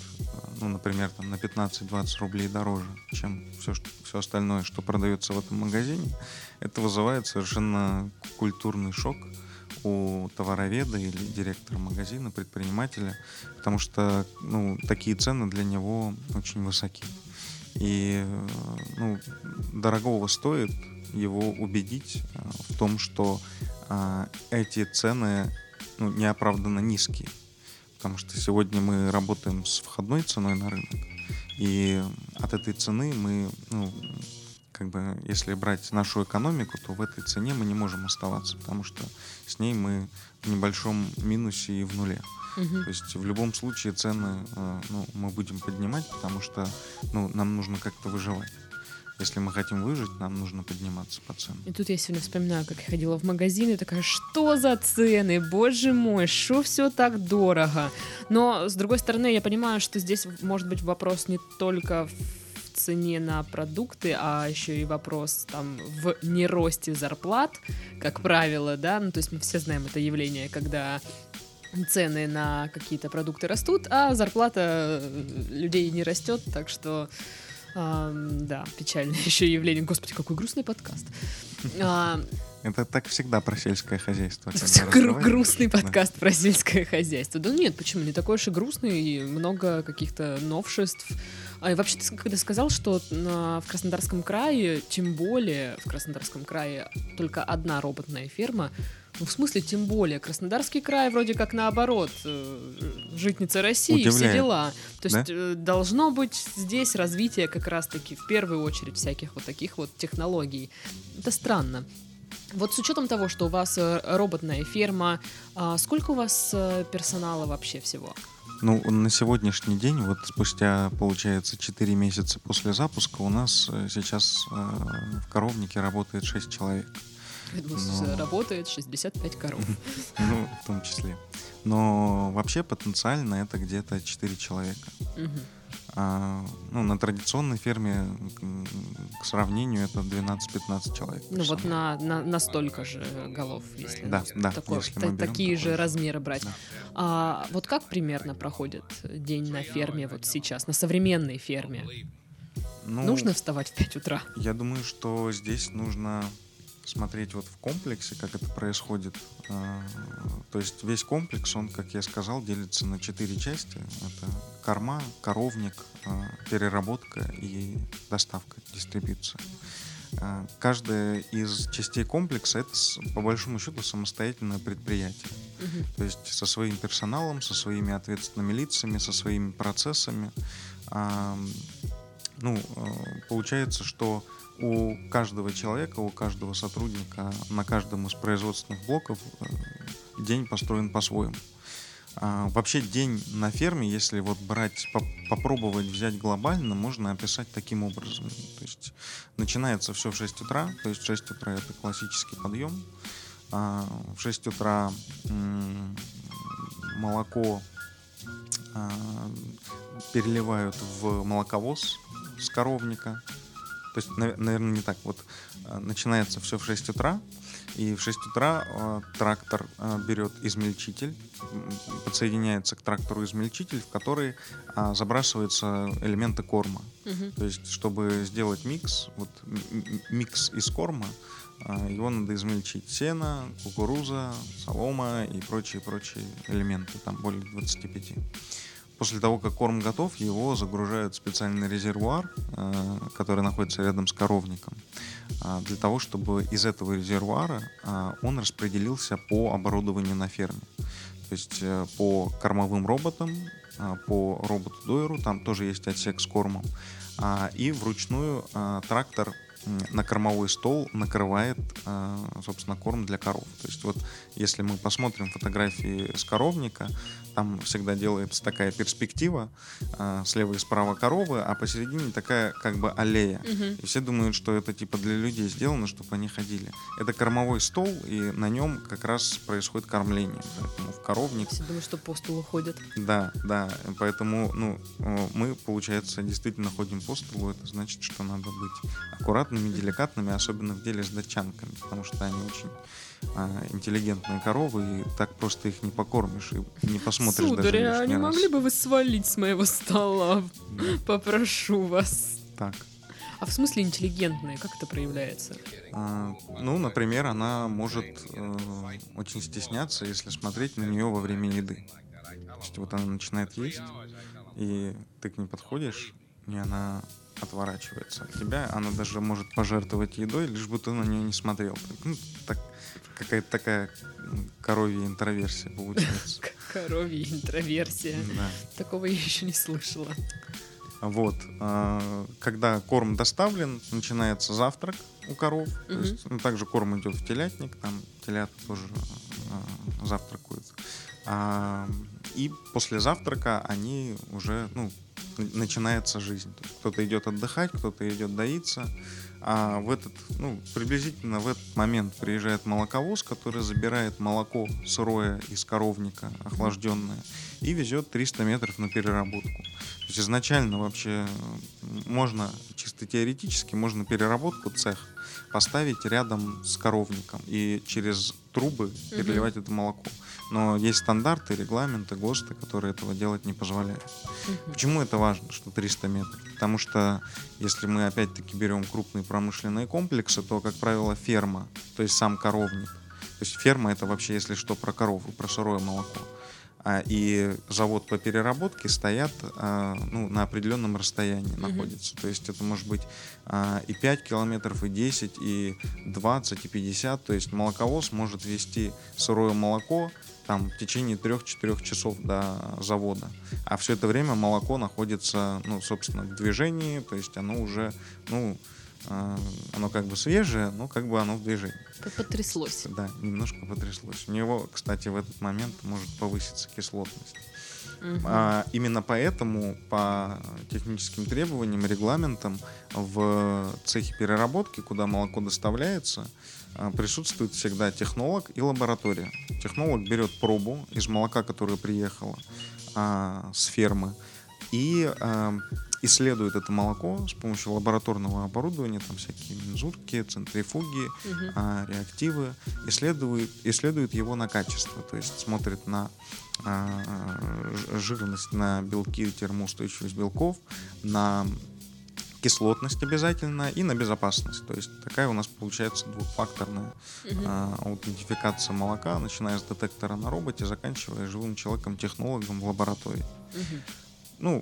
ну, например, там, на 15-20 рублей дороже, чем все, что, все остальное, что продается в этом магазине, это вызывает совершенно культурный шок у товароведа или директора магазина, предпринимателя, потому что ну, такие цены для него очень высоки. И ну, дорогого стоит его убедить э, в том, что а, эти цены ну, неоправданно низкие. Потому что сегодня мы работаем с входной ценой на рынок. И от этой цены мы, ну, как бы, если брать нашу экономику, то в этой цене мы не можем оставаться, потому что с ней мы в небольшом минусе и в нуле. Угу. То есть в любом случае цены э, ну, мы будем поднимать, потому что ну, нам нужно как-то выживать. Если мы хотим выжить, нам нужно подниматься по ценам. И тут я сегодня вспоминаю, как я ходила в магазин и такая, что за цены, боже мой, что все так дорого. Но, с другой стороны, я понимаю, что здесь может быть вопрос не только в цене на продукты, а еще и вопрос там в неросте зарплат, как правило, да, ну то есть мы все знаем это явление, когда цены на какие-то продукты растут, а зарплата э, людей не растет, так что а, да, печальное <laughs> еще явление. Господи, какой грустный подкаст. А, это так всегда про сельское хозяйство. Гру- грустный подкаст да. про сельское хозяйство. Да нет, почему? Не такой уж и грустный, и много каких-то новшеств. А и вообще, ты когда сказал, что на, в Краснодарском крае, тем более в Краснодарском крае только одна роботная ферма, ну, в смысле, тем более, Краснодарский край вроде как наоборот, э, житница России, Удивляет. все дела. То есть да? Э, должно быть здесь развитие как раз-таки в первую очередь всяких вот таких вот технологий. Это странно. Вот с учетом того, что у вас э, роботная ферма, а сколько у вас персонала вообще всего? Ну, на сегодняшний день, вот спустя, получается, 4 месяца после запуска, у нас сейчас в коровнике работает 6 человек. Но... Работает 65 коров. <laughs> Ну, в том числе. Но вообще потенциально это где-то 4 человека. А, ну, на традиционной ферме к сравнению это 12-15 человек. Ну вот на, на, на столько же голов, если, да, да, такой, если та, такие же размеры брать. Да. А вот как примерно проходит день на ферме вот сейчас, на современной ферме? Ну, Нужно вставать в 5 утра? Я думаю, что здесь нужно смотреть вот в комплексе, как это происходит. А, то есть весь комплекс, он, как я сказал, делится на четыре части. Это корма, коровник, а, переработка и доставка, дистрибьюция. А, каждая из частей комплекса это по большому счету самостоятельное предприятие. Угу. То есть со своим персоналом, со своими ответственными лицами, со своими процессами. Ну, получается, что у каждого человека, у каждого сотрудника на каждом из производственных блоков э, день построен по-своему. А, вообще день на ферме, если вот брать, по попробовать взять глобально, можно описать таким образом. То есть начинается все в 6 утра, то есть в 6 утра это классический подъем. А, в 6 утра молоко а, переливают в молоковоз с коровника. То есть, наверное, не так. Вот э, начинается все в 6 утра, и в 6 утра э, трактор э, берет измельчитель, подсоединяется к трактору измельчитель, в который э, забрасываются элементы корма. Угу. То есть, чтобы сделать микс, вот микс из корма, э, его надо измельчить сено, кукуруза, солома и прочие-прочие элементы, там более 25. После того, как корм готов, его загружают в специальный резервуар, э, который находится рядом с коровником, э, для того, чтобы из этого резервуара э, он распределился по оборудованию на ферме. То есть по кормовым роботам, по роботу-дойеру, там тоже есть отсек с кормом, и вручную трактор на кормовой стол накрывает, э, собственно, корм для коров. То есть вот если мы посмотрим фотографии с коровника, там всегда делается такая перспектива, э, слева и справа коровы, а посередине такая как бы аллея. Мгм. И все думают, что это типа для людей сделано, чтобы они ходили. Это кормовой стол, и на нем как раз происходит кормление. Поэтому в коровник Все думают, что по столу ходят. да, да, поэтому, ну, э, мы, получается, действительно ходим по столу, это значит, что надо быть аккуратными, деликатными, особенно в деле с датчанками, потому что они очень а, интеллигентные коровы, и так просто их не покормишь и не посмотришь даже Сударь, а лишний не раз. могли бы вы свалить с моего стола? Да, Попрошу вас. так. А в смысле интеллигентные? Как это проявляется? А, ну, например, она может э, очень стесняться, если смотреть на нее во время еды. То есть вот она начинает есть, и ты к ней подходишь, и она отворачивается от тебя. Она даже может пожертвовать едой, лишь бы ты на нее не смотрел. Ну, так, какая-то такая коровья интроверсия получается. <laughs> Коровья интроверсия. Да. Такого я еще не слышала. Вот. а, Когда корм доставлен, начинается завтрак у коров. Есть, ну, также корм идет в телятник, там телята тоже а, завтракают. А, И после завтрака они уже, ну, начинается жизнь. Кто-то идет отдыхать, кто-то идет доиться. А в этот, ну, приблизительно в этот момент приезжает молоковоз, который забирает молоко сырое из коровника, охлажденное, и везет 300 метров на переработку. То есть изначально вообще можно, чисто теоретически, можно переработку цех поставить рядом с коровником и через трубы переливать это молоко. Но есть стандарты, регламенты, ГОСТы, которые этого делать не позволяют. Мгм. Почему это важно, что 300 метров? Потому что если мы опять-таки берем крупные промышленные комплексы, то, как правило, ферма, то есть сам коровник. То есть ферма это вообще, если что, про корову, про сырое молоко. А, и завод по переработке стоят а, ну, на определенном расстоянии Мгм. находится. То есть это может быть а, и 5 километров, и 10, и 20, и 50. То есть молоковоз может вести сырое молоко там, в течение 3-4 часов до завода. А все это время молоко находится, ну, собственно, в движении, то есть оно уже, ну, а, оно как бы свежее, но как бы оно в движении. Потряслось. Да, немножко потряслось. У него, кстати, в этот момент может повыситься кислотность. Мгм. А, именно поэтому по техническим требованиям, регламентам в цехе переработки, куда молоко доставляется, присутствует всегда технолог и лаборатория. Технолог берет пробу из молока, которое приехало а, с фермы, и а, исследует это молоко с помощью лабораторного оборудования, там всякие мензурки, центрифуги, Мгм. а, реактивы, исследует, исследует его на качество, то есть смотрит на а, жирность, на белки, термоустойчивость белков, на кислотность обязательно и на безопасность. То есть такая у нас получается двухфакторная а, аутентификация молока, начиная с детектора на роботе, заканчивая живым человеком-технологом в лаборатории. Мгм. Ну,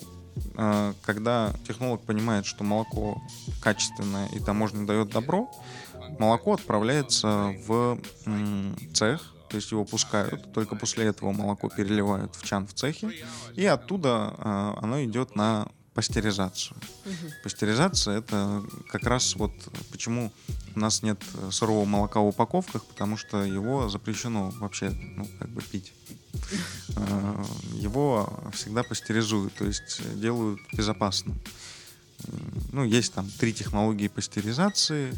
а, когда технолог понимает, что молоко качественное и таможня дает добро, молоко отправляется в м, цех, то есть его пускают, только после этого молоко переливают в чан в цехе, и оттуда а, оно идет на пастеризацию. Мгм. Пастеризация это как раз вот почему у нас нет э, сырого молока в упаковках, потому что его запрещено вообще, ну, как бы пить. Э, Его всегда пастеризуют, то есть э, делают безопасным. М, Ну, есть там три технологии пастеризации.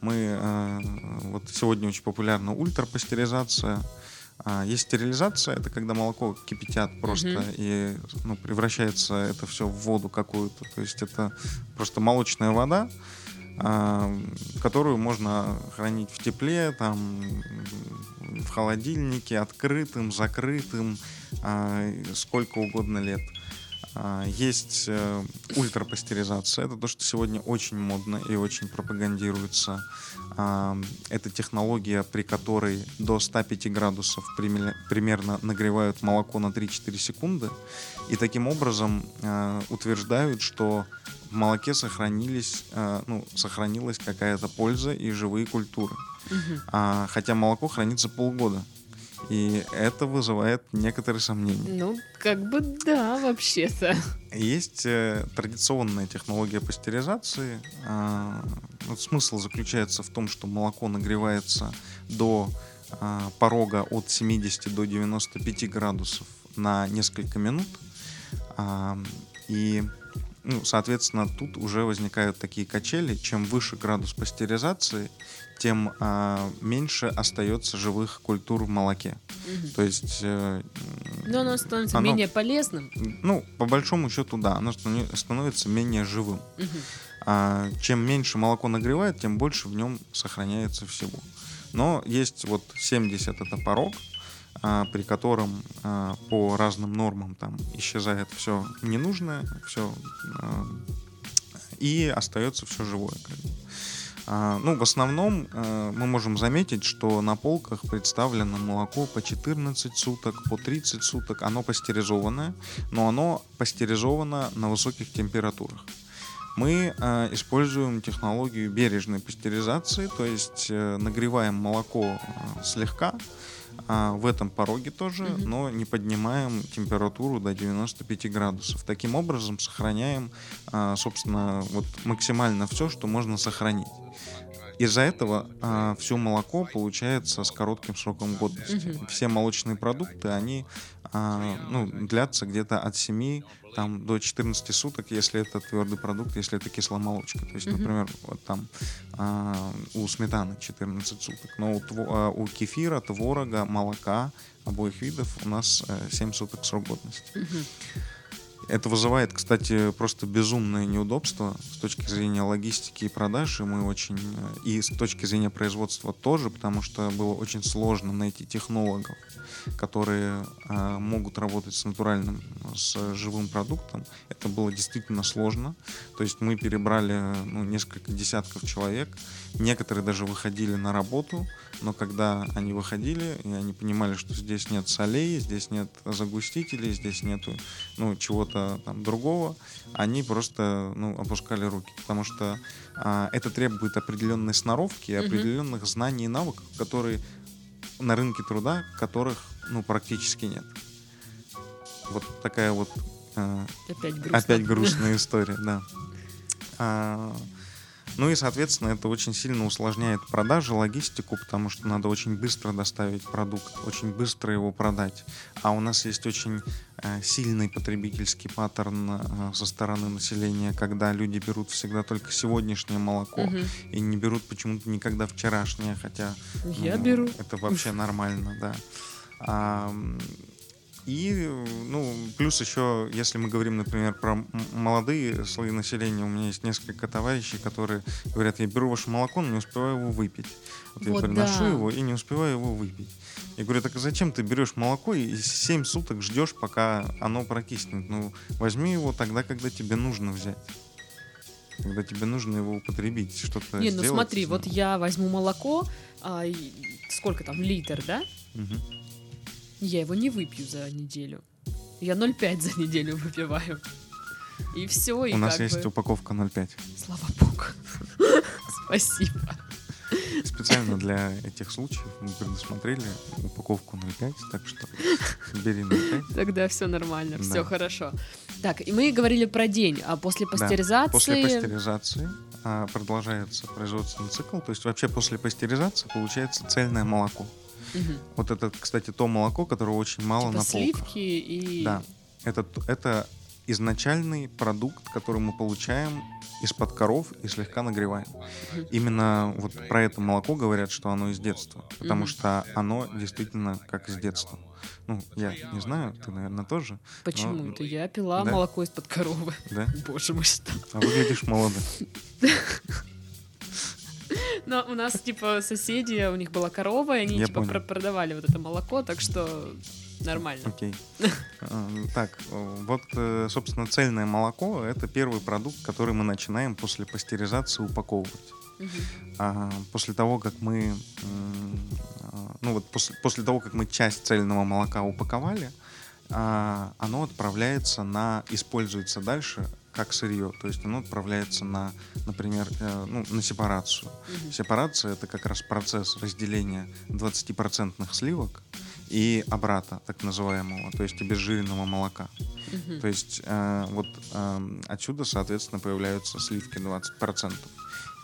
Мы э, вот сегодня очень популярна ультрапастеризация. А есть стерилизация, это когда молоко кипятят просто Мгм. и ну, превращается это все в воду какую-то. То есть это просто молочная вода, а, которую можно хранить в тепле, там в холодильнике, открытым, закрытым, а, сколько угодно лет. А, Есть э, ультрапастеризация. Это то, что сегодня очень модно и очень пропагандируется. Это технология, при которой до 105 градусов пример- примерно нагревают молоко на 3-4 секунды. И таким образом э, утверждают, что в молоке сохранились, э, ну, сохранилась какая-то польза и живые культуры. А, хотя молоко хранится полгода. И это вызывает некоторые сомнения. Ну, как бы да, вообще-то. Есть э, традиционная технология пастеризации. Э, вот смысл заключается в том, что молоко нагревается до э, порога от 70 до 95 градусов на несколько минут. Э, и ну, соответственно, тут уже возникают такие качели. Чем выше градус пастеризации, тем э, меньше остается живых культур в молоке. Мгм. То есть... э, Но оно становится оно- менее полезным. Ну, по большому счету, да, оно станови- становится менее живым. Мгм. А, чем меньше молоко нагревает, тем больше в нем сохраняется всего. Но есть вот 70 это порог, при котором а, по разным нормам там исчезает все ненужное, все и остается все живое. А, ну, в основном мы можем заметить, что на полках представлено молоко по 14 суток, по 30 суток. Оно пастеризованное, но оно пастеризовано на высоких температурах. Мы используем технологию бережной пастеризации, то есть э, нагреваем молоко слегка, а, в этом пороге тоже, Мгм. но не поднимаем температуру до 95 градусов. Таким образом сохраняем, а, собственно, вот максимально все, что можно сохранить. Из-за этого все молоко получается с коротким сроком годности. Мгм. Все молочные продукты, они а, ну, длятся где-то от 7 там, до 14 суток, если это твердый продукт, если это кисломолочка. То есть, например, вот там а, у сметаны 14 суток, но у, а, у кефира, творога, молока обоих видов у нас э, 7 суток срок годности. Это вызывает, кстати, просто безумное неудобство с точки зрения логистики и продаж, и мы очень... э, И с точки зрения производства тоже, потому что было очень сложно найти технологов, которые э, могут работать с натуральным, с живым продуктом. Это было действительно сложно. То есть мы перебрали ну, несколько десятков человек. Некоторые даже выходили на работу, но когда они выходили, и они понимали, что здесь нет солей, здесь нет загустителей, здесь нету ну, чего-то там другого, они просто ну, опускали руки, потому что а, это требует определенной сноровки, определенных знаний и навыков, которые на рынке труда, которых ну, практически нет. Вот такая вот а, Опять грустно. Опять грустная история, да. А, ну и, соответственно, это очень сильно усложняет продажи, логистику, потому что надо очень быстро доставить продукт, очень быстро его продать. А у нас есть очень э, сильный потребительский паттерн э, со стороны населения, когда люди берут всегда только сегодняшнее молоко Мгм. и не берут почему-то никогда вчерашнее, хотя Я ну, беру. Это вообще нормально, да. И, ну, плюс еще, если мы говорим, например, про молодые слои населения, у меня есть несколько товарищей, которые говорят, я беру ваше молоко, но не успеваю его выпить. Вот, Вот я приношу да. его и не успеваю его выпить. Я говорю, так а зачем ты берешь молоко и 7 суток ждешь, пока оно прокиснет? Ну, возьми его тогда, когда тебе нужно взять. Когда тебе нужно его употребить, что-то Не, ну смотри, вот я возьму молоко, а, сколько там, литр, да? Мгм. Я его не выпью за неделю. Я 0,5 за неделю выпиваю. И все, и У нас есть бы... упаковка 0,5. Слава богу. <laughs> Спасибо. Специально для этих случаев мы предусмотрели упаковку 0,5, так что бери 0,5. Тогда все нормально, Да. все хорошо. Так, и мы говорили про день, а после пастеризации... После пастеризации а, продолжается производственный цикл, то есть вообще после пастеризации получается цельное молоко. Мгм. Вот это, кстати, то молоко, которого очень мало Типа на полках. сливки и... Да. Это, это изначальный продукт, который мы получаем из-под коров и слегка нагреваем. Именно вот про это молоко говорят, что оно из детства, потому Мгм. что оно действительно как из детства. Ну, я не знаю, ты, наверное, тоже, Почему Ну, это? Я пила да. молоко из-под коровы. да? <laughs> Боже мой, что? А выглядишь молодо. <laughs> Но у нас, типа, соседи, у них была корова, и они, Я типа, понял. про- продавали вот это молоко, так что нормально. Окей. <laughs> А, Так, вот, э, собственно, цельное молоко — это первый продукт, который мы начинаем после пастеризации упаковывать. А, После того, как мы, а, ну вот после, после того, как мы часть цельного молока упаковали, а, оно отправляется на, используется дальше как сырье, то есть оно отправляется на, например, э, ну, на сепарацию. Мгм. Сепарация это как раз процесс разделения 20% сливок и обрата, так называемого, то есть обезжиренного молока. Мгм. То есть э, вот э, отсюда, соответственно, появляются сливки 20%.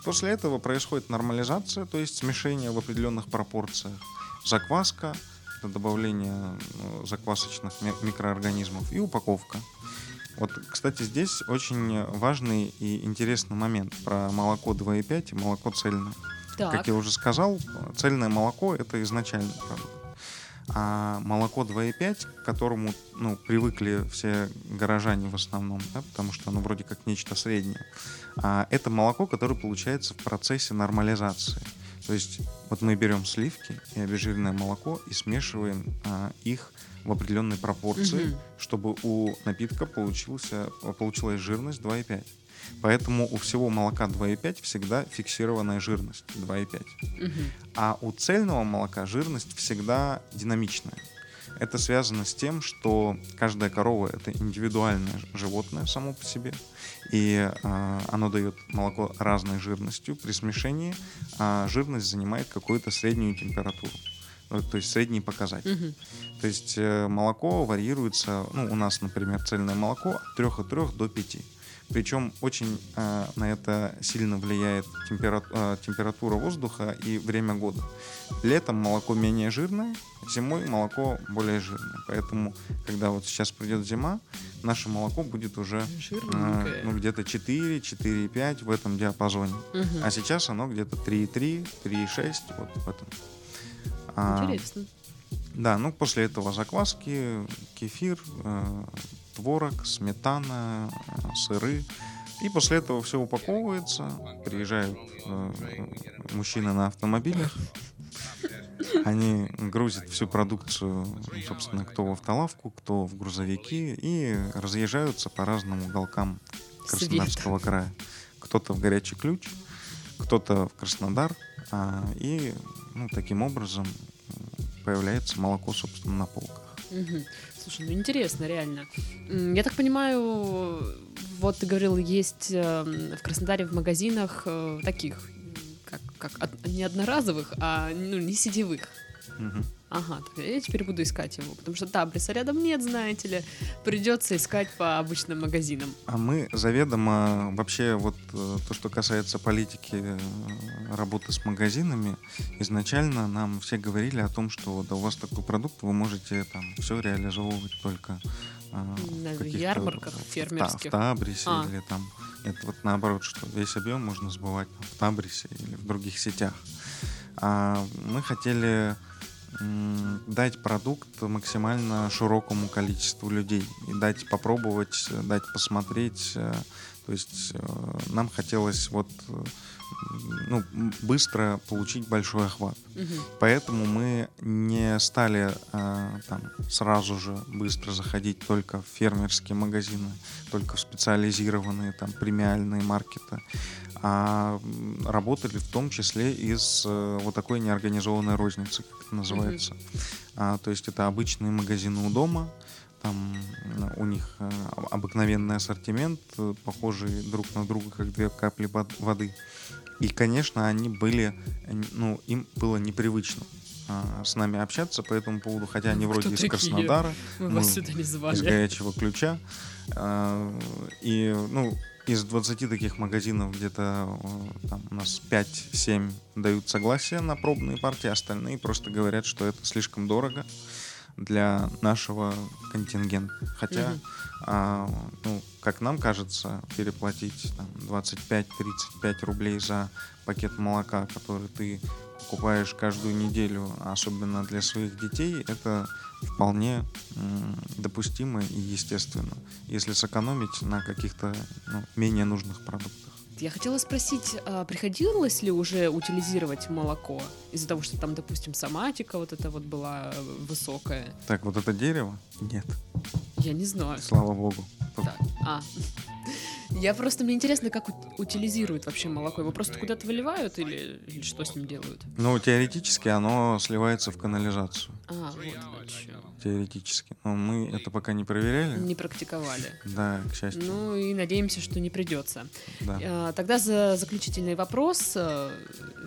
После этого происходит нормализация, то есть смешение в определенных пропорциях, закваска, это добавление ну, заквасочных ми- микроорганизмов и упаковка. Вот, кстати, здесь очень важный и интересный момент про молоко 2,5 и молоко цельное. Так. Как я уже сказал, цельное молоко это изначальный продукт. А молоко 2,5, к которому ну, привыкли все горожане в основном, да, потому что оно вроде как нечто среднее, а, это молоко, которое получается в процессе нормализации. То есть вот мы берем сливки и обезжиренное молоко и смешиваем а, их в определенной пропорции, Мгм. чтобы у напитка получился, получилась жирность 2,5. Поэтому у всего молока 2,5 всегда фиксированная жирность 2,5. Мгм. А у цельного молока жирность всегда динамичная. Это связано с тем, что каждая корова это индивидуальное животное само по себе, и а, оно дает молоко разной жирностью. При смешении а, жирность занимает какую-то среднюю температуру, Ну, то есть средний показатель. Мгм. То есть э, молоко варьируется, ну, у нас, например, цельное молоко от 3,3 до 5. Причем очень э, на это сильно влияет темпера- э, температура воздуха и время года. Летом молоко менее жирное, зимой молоко более жирное. Поэтому, когда вот сейчас придет зима, наше молоко будет уже э, ну, где-то 4, 4,5 в этом диапазоне. Мгм. А сейчас оно где-то 3,3, 3,6 вот в этом. А, Интересно. да, ну после этого закваски, кефир, э, творог, сметана, э, сыры. И после этого все упаковывается, приезжают э, мужчины на автомобилях, они грузят всю продукцию, собственно, кто в автолавку, кто в грузовики, и разъезжаются по разным уголкам Краснодарского края. Кто-то в горячий ключ, кто-то в Краснодар, а, и ну, таким образом появляется молоко, собственно, на полках. Слушай, ну интересно, реально. Я так понимаю, вот ты говорил, есть эм, в Краснодаре в магазинах э, таких, как, как не одноразовых, а ну, не сетевых. Мгм. Ага, я теперь буду искать его, потому что таблица рядом нет, знаете ли. Придется искать по обычным магазинам. А мы заведомо вообще вот э, то, что касается политики э, работы с магазинами, изначально нам все говорили о том, что да, у вас такой продукт, вы можете там все реализовывать только э, На ярмарках в та- фермерских. В Табрисе А. или там это вот наоборот, что весь объем можно сбывать там, в Табрисе или в других сетях. А мы хотели дать продукт максимально широкому количеству людей и дать попробовать, дать посмотреть. э, То есть э, нам хотелось вот ну, быстро получить большой охват. Мгм. Поэтому мы не стали э, там, сразу же быстро заходить только в фермерские магазины, только в специализированные там, премиальные маркеты, а работали в том числе из э, вот такой неорганизованной розницы, как это называется. А, то есть это обычные магазины у дома, там у них э, об- обыкновенный ассортимент, э, похожий друг на друга, как две капли вод- воды. И, конечно, они были, ну, им было непривычно а, с нами общаться по этому поводу, хотя они Кто вроде из такие? Краснодара, Мы Ну, сюда не из горячего ключа. А, И, ну, из 20 таких магазинов где-то э, там у нас 5-7 дают согласие на пробные партии, остальные просто говорят, что это слишком дорого для нашего контингента. Хотя, Мгм. а, ну, как нам кажется, переплатить там, 25-35 рублей за пакет молока, который ты покупаешь каждую неделю, особенно для своих детей, это вполне допустимо и естественно, если сэкономить на каких-то ну, менее нужных продуктах. Я хотела спросить, а приходилось ли уже утилизировать молоко из-за того, что там, допустим, соматика вот эта вот была э, высокая? Так, вот это дерево? Нет, Я не знаю. слава богу. Так, а. Я просто, мне интересно, как ут- утилизируют вообще молоко. Его просто куда-то выливают или, или что с ним делают? Ну, теоретически оно сливается в канализацию. А, вот. Теоретически. Но мы это пока не проверяли. Не практиковали. Да, к счастью. Ну и надеемся, что не придется. да. А, Тогда за заключительный вопрос. э,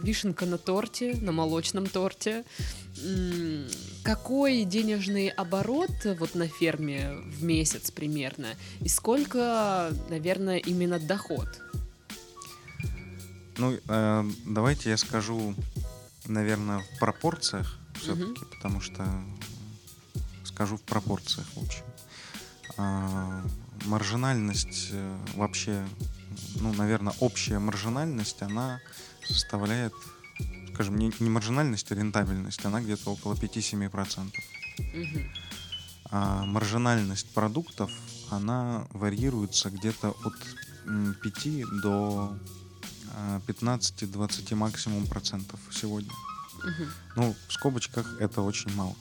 Вишенка на торте, на молочном торте. Какой денежный оборот вот на ферме в месяц примерно? И сколько, наверное, именно доход? Ну, э, давайте я скажу, наверное, в пропорциях все-таки, потому что скажу в пропорциях, в общем. А, маржинальность э, вообще, ну, наверное, общая маржинальность, она составляет, скажем, не, не маржинальность, а рентабельность, она где-то около 5-7%. Мгм. А маржинальность продуктов, она варьируется где-то от м, 5 до а, 15-20 максимум процентов сегодня. Ну, в скобочках это очень мало.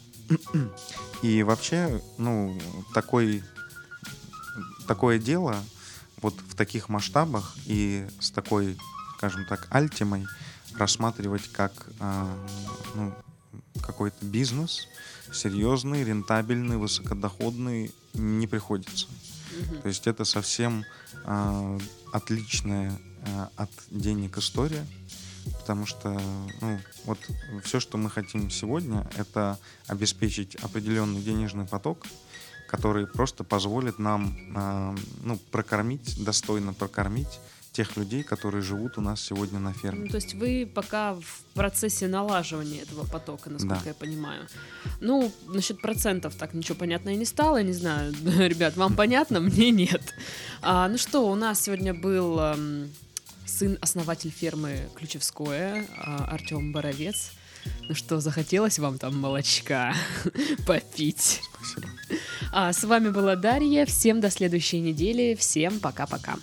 И вообще, ну, такой, такое дело вот в таких масштабах и с такой, скажем так, альтимой рассматривать как а, ну, какой-то бизнес, серьезный, рентабельный, высокодоходный, не приходится. То есть это совсем а, отличная а, от денег история, потому что ну, вот все, что мы хотим сегодня, это обеспечить определенный денежный поток, который просто позволит нам а, ну, прокормить, достойно прокормить тех людей, которые живут у нас сегодня на Ну, ферме. то есть вы пока в процессе налаживания этого потока, насколько Да. я понимаю. Ну, насчет процентов так ничего понятно и не стало, не знаю. <laughs> Ребят, вам понятно, мне нет. А, ну что, у нас сегодня был эм, сын-основатель фермы Ключевское, а, Артем Боровец. Ну что, захотелось вам там молочка <laughs> попить? Спасибо. А с вами была Дарья. Всем до следующей недели. Всем пока-пока.